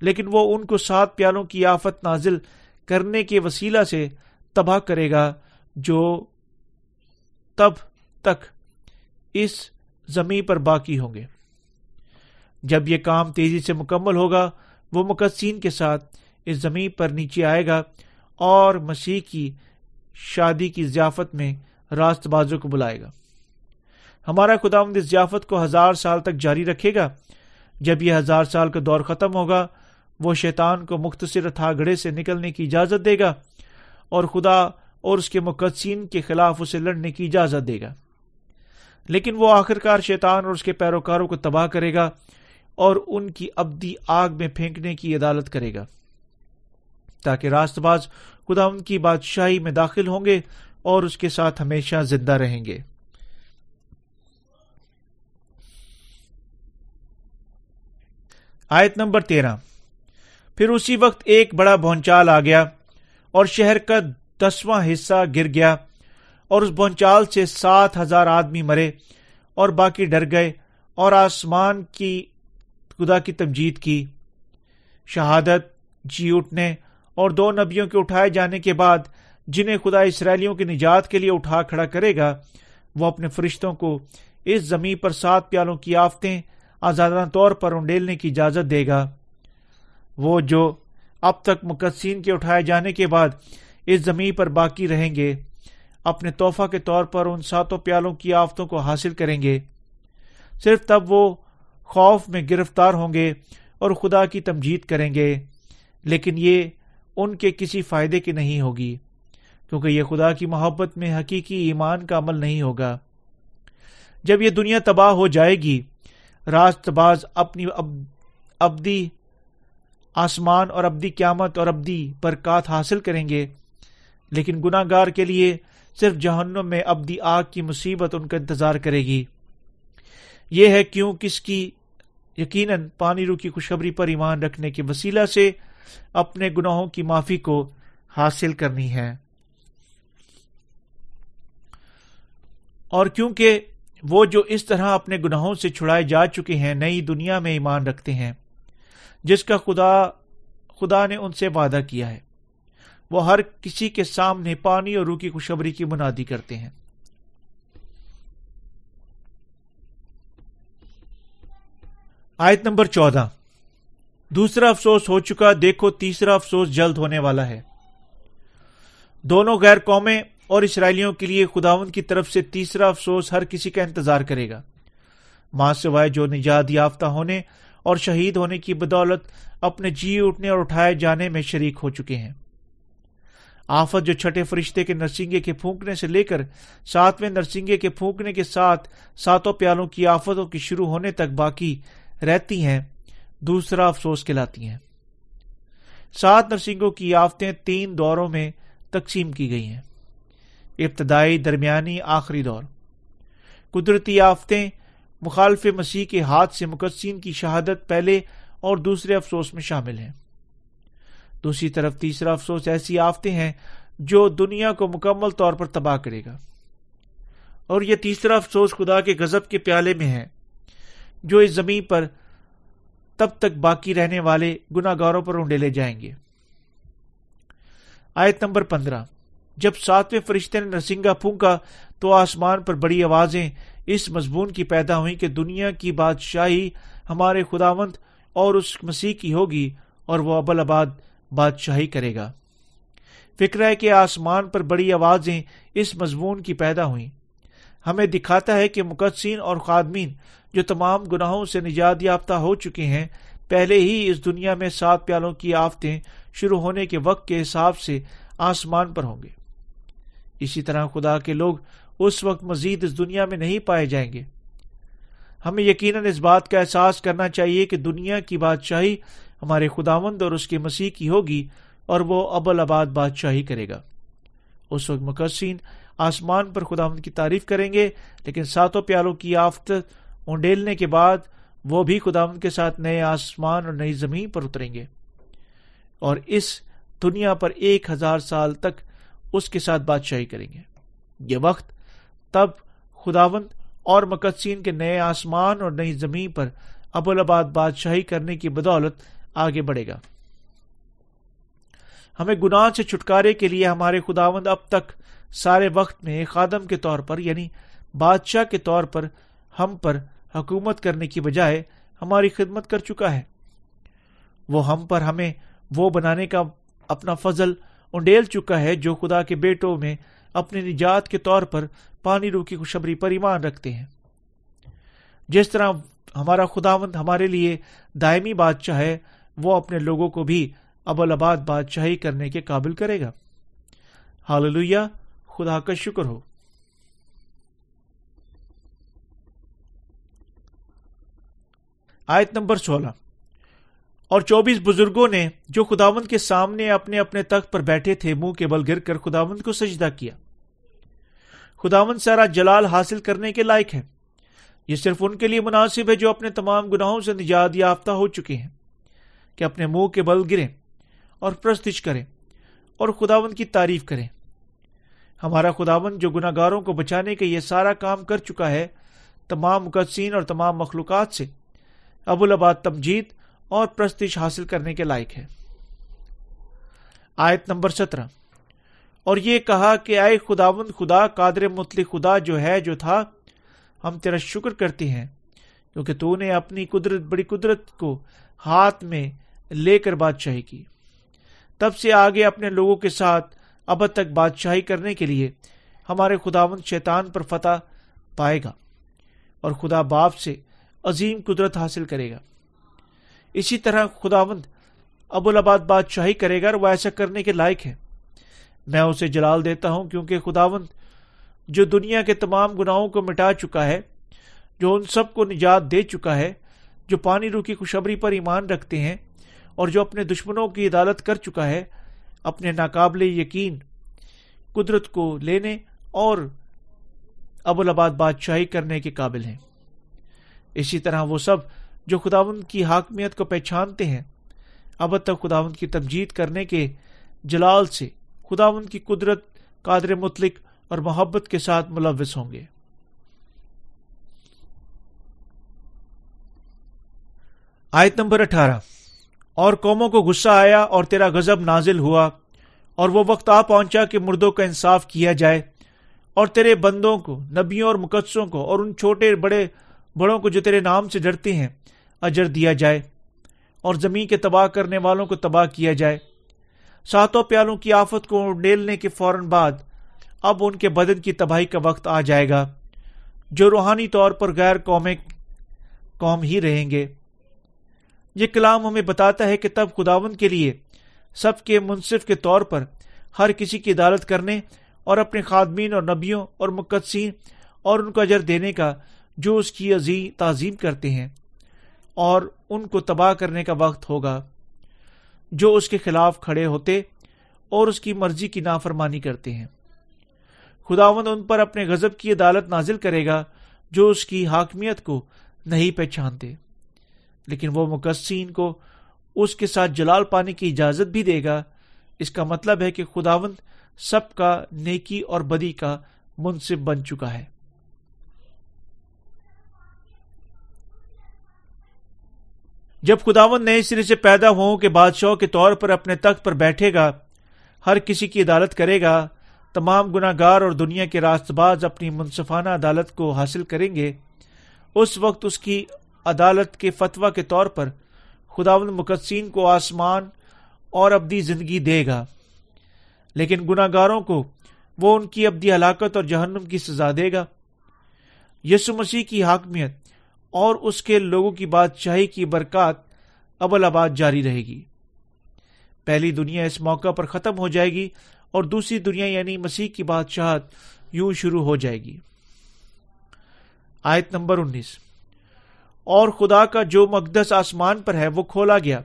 لیکن وہ ان کو سات پیالوں کی آفت نازل کرنے کے وسیلہ سے تباہ کرے گا جو تب تک اس زمین پر باقی ہوں گے۔ جب یہ کام تیزی سے مکمل ہوگا، وہ مقدسین کے ساتھ اس زمین پر نیچے آئے گا اور مسیح کی شادی کی ضیافت میں راست بازوں کو بلائے گا۔ ہمارا خدا اس ضیافت کو ہزار سال تک جاری رکھے گا۔ جب یہ ہزار سال کا دور ختم ہوگا، وہ شیطان کو مختصر تھا گڑے سے نکلنے کی اجازت دے گا اور خدا اور اس کے مقدسین کے خلاف اسے لڑنے کی اجازت دے گا۔ لیکن وہ آخرکار شیطان اور اس کے پیروکاروں کو تباہ کرے گا اور ان کی ابدی آگ میں پھینکنے کی عدالت کرے گا۔ تاکہ راست باز خدا ان کی بادشاہی میں داخل ہوں گے اور اس کے ساتھ ہمیشہ زندہ رہیں گے۔ آیت نمبر تیرہ۔ پھر اسی وقت ایک بڑا بھونچال آ گیا اور شہر کا دسواں حصہ گر گیا اور اس بھونچال سے سات ہزار آدمی مرے اور باقی ڈر گئے اور آسمان کی خدا کی تمجید کی۔ شہادت جی اٹھنے اور دو نبیوں کے اٹھائے جانے کے بعد جنہیں خدا اسرائیلیوں کی نجات کے لیے اٹھا کھڑا کرے گا، وہ اپنے فرشتوں کو اس زمین پر سات پیالوں کی آفتیں آزادانہ طور پر انڈیلنے کی اجازت دے گا۔ وہ جو اب تک مقدسین کے اٹھائے جانے کے بعد اس زمین پر باقی رہیں گے، اپنے تحفہ کے طور پر ان ساتوں پیالوں کی آفتوں کو حاصل کریں گے۔ صرف تب وہ خوف میں گرفتار ہوں گے اور خدا کی تمجید کریں گے، لیکن یہ ان کے کسی فائدے کی نہیں ہوگی، کیونکہ یہ خدا کی محبت میں حقیقی ایمان کا عمل نہیں ہوگا۔ جب یہ دنیا تباہ ہو جائے گی راست باز اپنی ابدی آسمان اور ابدی قیامت اور ابدی برکات حاصل کریں گے۔ لیکن گناہ گار کے لیے صرف جہنم میں ابدی آگ کی مصیبت ان کا انتظار کرے گی۔ یہ ہے کیوں کس کی یقیناً پانی رو کی خوشخبری پر ایمان رکھنے کے وسیلہ سے اپنے گناہوں کی معافی کو حاصل کرنی ہے۔ اور کیونکہ وہ جو اس طرح اپنے گناہوں سے چھڑائے جا چکے ہیں، نئی دنیا میں ایمان رکھتے ہیں۔ جس کا خدا خدا نے ان سے وعدہ کیا ہے۔ وہ ہر کسی کے سامنے پانی اور روح کی خوشبری کی منادی کرتے ہیں۔ آیت نمبر چودہ۔ دوسرا افسوس ہو چکا، دیکھو تیسرا افسوس جلد ہونے والا ہے۔ دونوں غیر قومیں اور اسرائیلیوں کے لیے خداون کی طرف سے تیسرا افسوس ہر کسی کا انتظار کرے گا۔ ماں سوائے جو نجات یافتہ ہونے اور شہید ہونے کی بدولت اپنے جی اٹھنے اور اٹھائے جانے میں شریک ہو چکے ہیں۔ آفت جو چھٹے فرشتے کے نرسنگے کے پھونکنے سے لے کر ساتویں نرسنگے کے پھونکنے کے ساتھ ساتوں پیالوں کی آفتوں کی شروع ہونے تک باقی رہتی ہیں، دوسرا افسوس کہلاتی ہیں۔ سات نرسنگوں کی آفتیں تین دوروں میں تقسیم کی گئی ہیں۔ ابتدائی درمیانی آخری دور۔ قدرتی آفتیں مخالف مسیح کے ہاتھ سے مقدسین کی شہادت پہلے اور دوسرے افسوس میں شامل ہیں۔ دوسری طرف تیسرا افسوس ایسی آفتیں ہیں جو دنیا کو مکمل طور پر تباہ کرے گا۔ اور یہ تیسرا افسوس خدا کے غزب کے پیالے میں ہے، جو اس زمین پر تب تک باقی رہنے والے گناگاروں پر انڈیلے جائیں گے۔ آیت نمبر پندرہ۔ جب ساتویں فرشتے نے نرسنگا پھونکا تو آسمان پر بڑی آوازیں اس مضمون کی پیدا ہوئی کہ دنیا کی بادشاہی ہمارے خداوند اور اس مسیح کی ہوگی اور وہ ابل آباد بادشاہی کرے گا۔ فکر ہے کہ آسمان پر بڑی آوازیں اس مضمون کی پیدا ہوئیں۔ ہمیں دکھاتا ہے کہ مقدسین اور خادمین جو تمام گناہوں سے نجات یافتہ ہو چکے ہیں، پہلے ہی اس دنیا میں سات پیالوں کی آفتیں شروع ہونے کے وقت کے حساب سے آسمان پر ہوں گے۔ اسی طرح خدا کے لوگ اس وقت مزید اس دنیا میں نہیں پائے جائیں گے۔ ہمیں یقیناً اس بات کا احساس کرنا چاہیے کہ دنیا کی بادشاہی ہمارے خداوند اور اس کے مسیح کی ہوگی اور وہ ابل آباد بادشاہی کرے گا۔ اس وقت مقصین آسمان پر خداوند کی تعریف کریں گے، لیکن ساتوں پیالوں کی آفت اونڈیلنے کے بعد وہ بھی خداوند کے ساتھ نئے آسمان اور نئی زمین پر اتریں گے۔ اور اس دنیا پر ایک ہزار سال تک اس کے ساتھ بادشاہی کریں گے۔ یہ وقت تب خداوند اور مقدسین کے نئے آسمان اور نئی زمین پر ابوالآباد بادشاہی کرنے کی بدولت آگے بڑھے گا۔ ہمیں گناہ سے چھٹکارے کے لیے ہمارے خداوند اب تک سارے وقت میں خادم کے طور پر یعنی بادشاہ کے طور پر ہم پر حکومت کرنے کی بجائے ہماری خدمت کر چکا ہے۔ وہ ہم پر ہمیں وہ بنانے کا اپنا فضل انڈیل چکا ہے جو خدا کے بیٹوں میں اپنی نجات کے طور پر پانی رو کی خوشبری پر ایمان رکھتے ہیں۔ جس طرح ہمارا خداوند ہمارے لیے دائمی بادشاہ ہے، وہ اپنے لوگوں کو بھی ابل آباد بادشاہی کرنے کے قابل کرے گا۔ حال خدا کا شکر ہو۔ آیت نمبر سولہ۔ اور چوبیس بزرگوں نے جو خداوند کے سامنے اپنے اپنے تخت پر بیٹھے تھے، منہ کے بل گر کر خداوند کو سجدہ کیا۔ خداوند سارا جلال حاصل کرنے کے لائق ہے یہ صرف ان کے لیے مناسب ہے جو اپنے تمام گناہوں سے نجات یافتہ ہو چکے ہیں، کہ اپنے منہ کے بل گریں اور پرستش کریں اور خداون کی تعریف کریں۔ ہمارا خداون جو گناہ گاروں کو بچانے کے یہ سارا کام کر چکا ہے، تمام مقدسین اور تمام مخلوقات سے ابوالآباد تمجید اور پرستش حاصل کرنے کے لائق ہے۔ آیت نمبر سترہ۔ اور یہ کہا کہ آئے خداون خدا، قادر مطلق خدا جو ہے، جو تھا، ہم تیرا شکر کرتے ہیں، کیونکہ تو نے اپنی قدرت، بڑی قدرت کو ہاتھ میں لے کر بادشاہی کی۔ تب سے آگے اپنے لوگوں کے ساتھ اب تک بادشاہی کرنے کے لیے ہمارے خداون شیطان پر فتح پائے گا اور خدا باپ سے عظیم قدرت حاصل کرے گا۔ اسی طرح خداوند ابوالآباد بادشاہی کرے گا اور وہ ایسا کرنے کے لائق ہے۔ میں اسے جلال دیتا ہوں کیونکہ خداوند جو دنیا کے تمام گناہوں کو مٹا چکا ہے، جو ان سب کو نجات دے چکا ہے، جو پانی رو کی خوشبری پر ایمان رکھتے ہیں اور جو اپنے دشمنوں کی عدالت کر چکا ہے، اپنے ناقابل یقین، قدرت کو لینے اور ابوالآباد بادشاہی کرنے کے قابل ہیں۔ اسی طرح وہ سب جو خداون کی حاکمیت کو پہچانتے ہیں۔ اب تک خداون کی تمجید کرنے کے جلال سے خداون کی قدرت، قادر مطلق اور محبت کے ساتھ ملوث ہوں گے۔ آیت نمبر اٹھارہ۔ اور قوموں کو غصہ آیا اور تیرا غزب نازل ہوا، اور وہ وقت آ پہنچا کہ مردوں کا انصاف کیا جائے، اور تیرے بندوں کو، نبیوں اور مقدسوں کو، اور ان چھوٹے، بڑے، بڑوں کو جو تیرے نام سے ڈرتے ہیں اجر دیا جائے اور زمین کے تباہ کرنے والوں کو تباہ کیا جائے۔ ساتوں پیالوں کی آفت کو ڈیلنے کے فوراً بعد اب ان کے بدن کی تباہی کا وقت آ جائے گا، جو روحانی طور پر غیر قومیں قوم ہی رہیں گے۔ یہ کلام ہمیں بتاتا ہے کہ تب خداون کے لیے، سب کے منصف کے طور پر ہر کسی کی عدالت کرنے اور اپنے خادمین اور نبیوں اور مقدسین اور ان کو اجر دینے کا جو اس کی عظیم تعظیم کرتے ہیں۔ اور ان کو تباہ کرنے کا وقت ہوگا جو اس کے خلاف کھڑے ہوتے اور اس کی مرضی کی نافرمانی کرتے ہیں۔ خداوند ان پر اپنے غزب کی عدالت نازل کرے گا جو اس کی حاکمیت کو نہیں پہچانتے۔ لیکن وہ مقصین کو اس کے ساتھ جلال پانے کی اجازت بھی دے گا۔ اس کا مطلب ہے کہ خداوند سب کا نیکی اور بدی کا منصف بن چکا ہے۔ جب خداون نئے سرے سے پیدا ہوں کے بادشاہ کے طور پر اپنے تخت پر بیٹھے گا، ہر کسی کی عدالت کرے گا، تمام گناہ گار اور دنیا کے راست باز اپنی منصفانہ عدالت کو حاصل کریں گے، اس وقت اس کی عدالت کے فتویٰ کے طور پر خداون مقدسین کو آسمان اور ابدی زندگی دے گا۔ لیکن گناہ گاروں کو وہ ان کی ابدی ہلاکت اور جہنم کی سزا دے گا۔ یسو مسیح کی حاکمیت اور اس کے لوگوں کی بادشاہی کی برکات ابل آباد جاری رہے گی۔ پہلی دنیا اس موقع پر ختم ہو جائے گی اور دوسری دنیا یعنی مسیح کی بادشاہت یوں شروع ہو جائے گی۔ آیت نمبر انیس۔ اور خدا کا جو مقدس آسمان پر ہے وہ کھولا گیا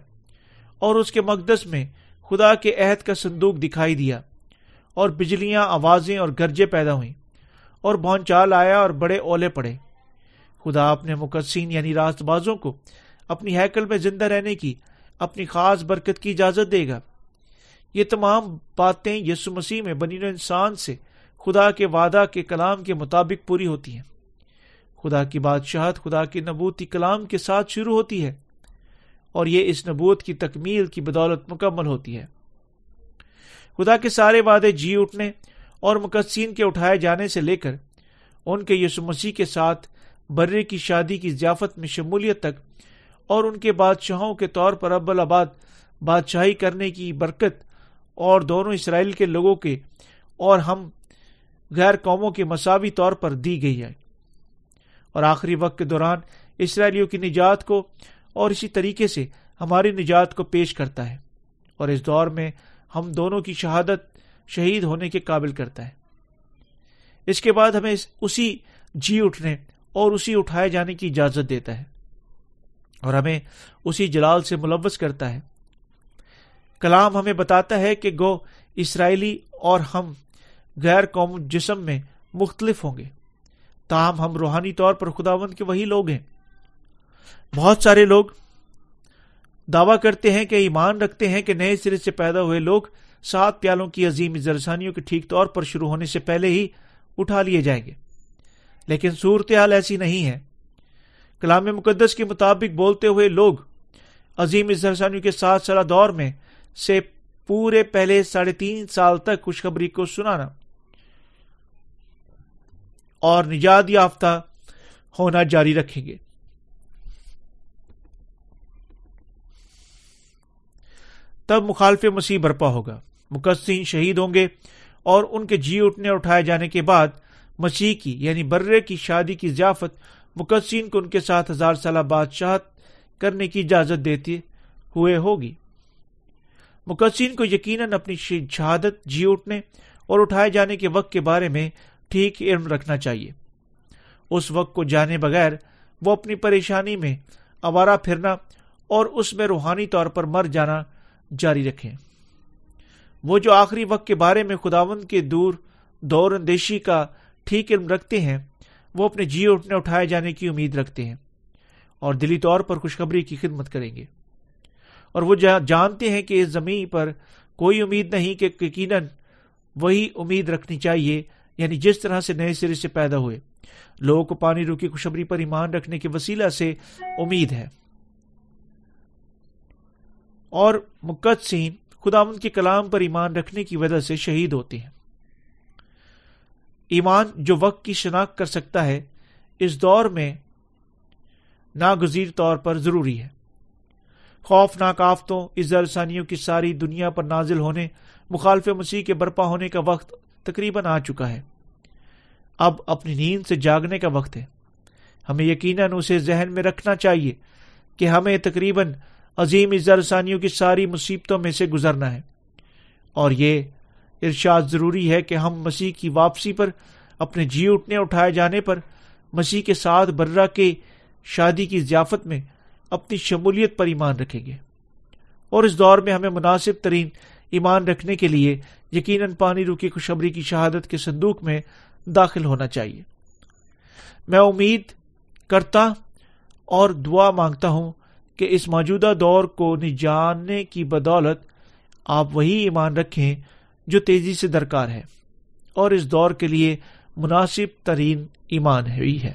اور اس کے مقدس میں خدا کے عہد کا صندوق دکھائی دیا اور بجلیاں، آوازیں اور گرجے پیدا ہوئیں اور بونچال آیا اور بڑے اولے پڑے۔ خدا اپنے مقدسین یعنی راست بازوں کو اپنی ہیکل میں زندہ رہنے کی، اپنی خاص برکت کی اجازت دے گا۔ یہ تمام باتیں یسو مسیح میں بنی انسان سے خدا کے وعدہ کے کلام کے مطابق پوری ہوتی ہیں۔ خدا کی بادشاہت، خدا کے نبوتی کلام کے ساتھ شروع ہوتی ہے اور یہ اس نبوت کی تکمیل کی بدولت مکمل ہوتی ہے۔ خدا کے سارے وعدے جی اٹھنے اور مقدسین کے اٹھائے جانے سے لے کر ان کے یسو مسیح کے ساتھ برے کی شادی کی ضیافت میں شمولیت تک اور ان کے بادشاہوں کے طور پر ابل آباد بادشاہی کرنے کی برکت اور دونوں اسرائیل کے لوگوں کے اور ہم غیر قوموں کے مساوی طور پر دی گئی ہے اور آخری وقت کے دوران اسرائیلیوں کی نجات کو اور اسی طریقے سے ہماری نجات کو پیش کرتا ہے اور اس دور میں ہم دونوں کی شہادت شہید ہونے کے قابل کرتا ہے۔ اس کے بعد ہمیں اسی جی اٹھنے اور اسی اٹھائے جانے کی اجازت دیتا ہے اور ہمیں اسی جلال سے ملوث کرتا ہے۔ کلام ہمیں بتاتا ہے کہ گو اسرائیلی اور ہم غیر قوم جسم میں مختلف ہوں گے۔ تاہم ہم روحانی طور پر خداوند کے وہی لوگ ہیں۔ بہت سارے لوگ دعوی کرتے ہیں کہ ایمان رکھتے ہیں کہ نئے سرے سے پیدا ہوئے لوگ سات پیالوں کی عظیم زرسانیوں کے ٹھیک طور پر شروع ہونے سے پہلے ہی اٹھا لیے جائیں گے۔ لیکن صورتحال ایسی نہیں ہے۔ کلام مقدس کے مطابق بولتے ہوئے لوگ عظیم زرسانیوں کے سات سالہ دور میں سے پورے پہلے ساڑھے تین سال تک خوشخبری کو سنانا اور نجات یافتہ ہونا جاری رکھیں گے۔ تب مخالف مسیح برپا ہوگا۔ مقصین شہید ہوں گے اور ان کے جی اٹھنے اٹھائے جانے کے بعد مسیح کی یعنی برے کی شادی کی ضیافت مقصین کو ان کے ساتھ ہزار سالہ بادشاہت کرنے کی اجازت دیتے ہوئے ہوگی۔ مقصین کو یقیناً اپنی شہادت جی اٹھنے اور اٹھائے جانے کے وقت کے بارے میں ٹھیک علم رکھنا چاہیے۔ اس وقت کو جانے بغیر وہ اپنی پریشانی میں آوارہ پھرنا اور اس میں روحانی طور پر مر جانا جاری رکھیں۔ وہ جو آخری وقت کے بارے میں خداون کے دور دور اندیشی کا ٹھیک علم رکھتے ہیں، وہ اپنے جی اٹھنے اٹھائے جانے کی امید رکھتے ہیں اور دلی طور پر خوشخبری کی خدمت کریں گے۔ اور وہ جانتے ہیں کہ اس زمین پر کوئی امید نہیں کہ یقیناً وہی امید رکھنی چاہیے یعنی جس طرح سے نئے سرے سے پیدا ہوئے۔ لوگوں کو پانی روکی خوشبری پر ایمان رکھنے کے وسیلہ سے امید ہے۔ اور مقدسین خدا ان کے کلام پر ایمان رکھنے کی وجہ سے شہید ہوتے ہیں۔ ایمان جو وقت کی شناخت کر سکتا ہے، اس دور میں ناگزیر طور پر ضروری ہے۔ خوف ناک آفتوں ازرسانیوں کی ساری دنیا پر نازل ہونے، مخالف مسیح کے برپا ہونے کا وقت تقریباً آ چکا ہے۔ اب اپنی نیند سے جاگنے کا وقت ہے۔ ہمیں یقیناً اسے ذہن میں رکھنا چاہیے کہ ہمیں تقریباً عظیم ازرسانیوں کی ساری مصیبتوں میں سے گزرنا ہے۔ اور یہ ارشاد ضروری ہے کہ ہم مسیح کی واپسی پر اپنے جی اٹھنے اٹھائے جانے پر مسیح کے ساتھ برہ کے شادی کی ضیافت میں اپنی شمولیت پر ایمان رکھیں گے۔ اور اس دور میں ہمیں مناسب ترین ایمان رکھنے کے لیے یقیناً پانی روکی خوشبری کی شہادت کے صندوق میں داخل ہونا چاہیے۔ میں امید کرتا اور دعا مانگتا ہوں کہ اس موجودہ دور کو نجاننے کی بدولت آپ وہی ایمان رکھیں جو تیزی سے درکار ہے اور اس دور کے لیے مناسب ترین ایمان ہوئی ہے۔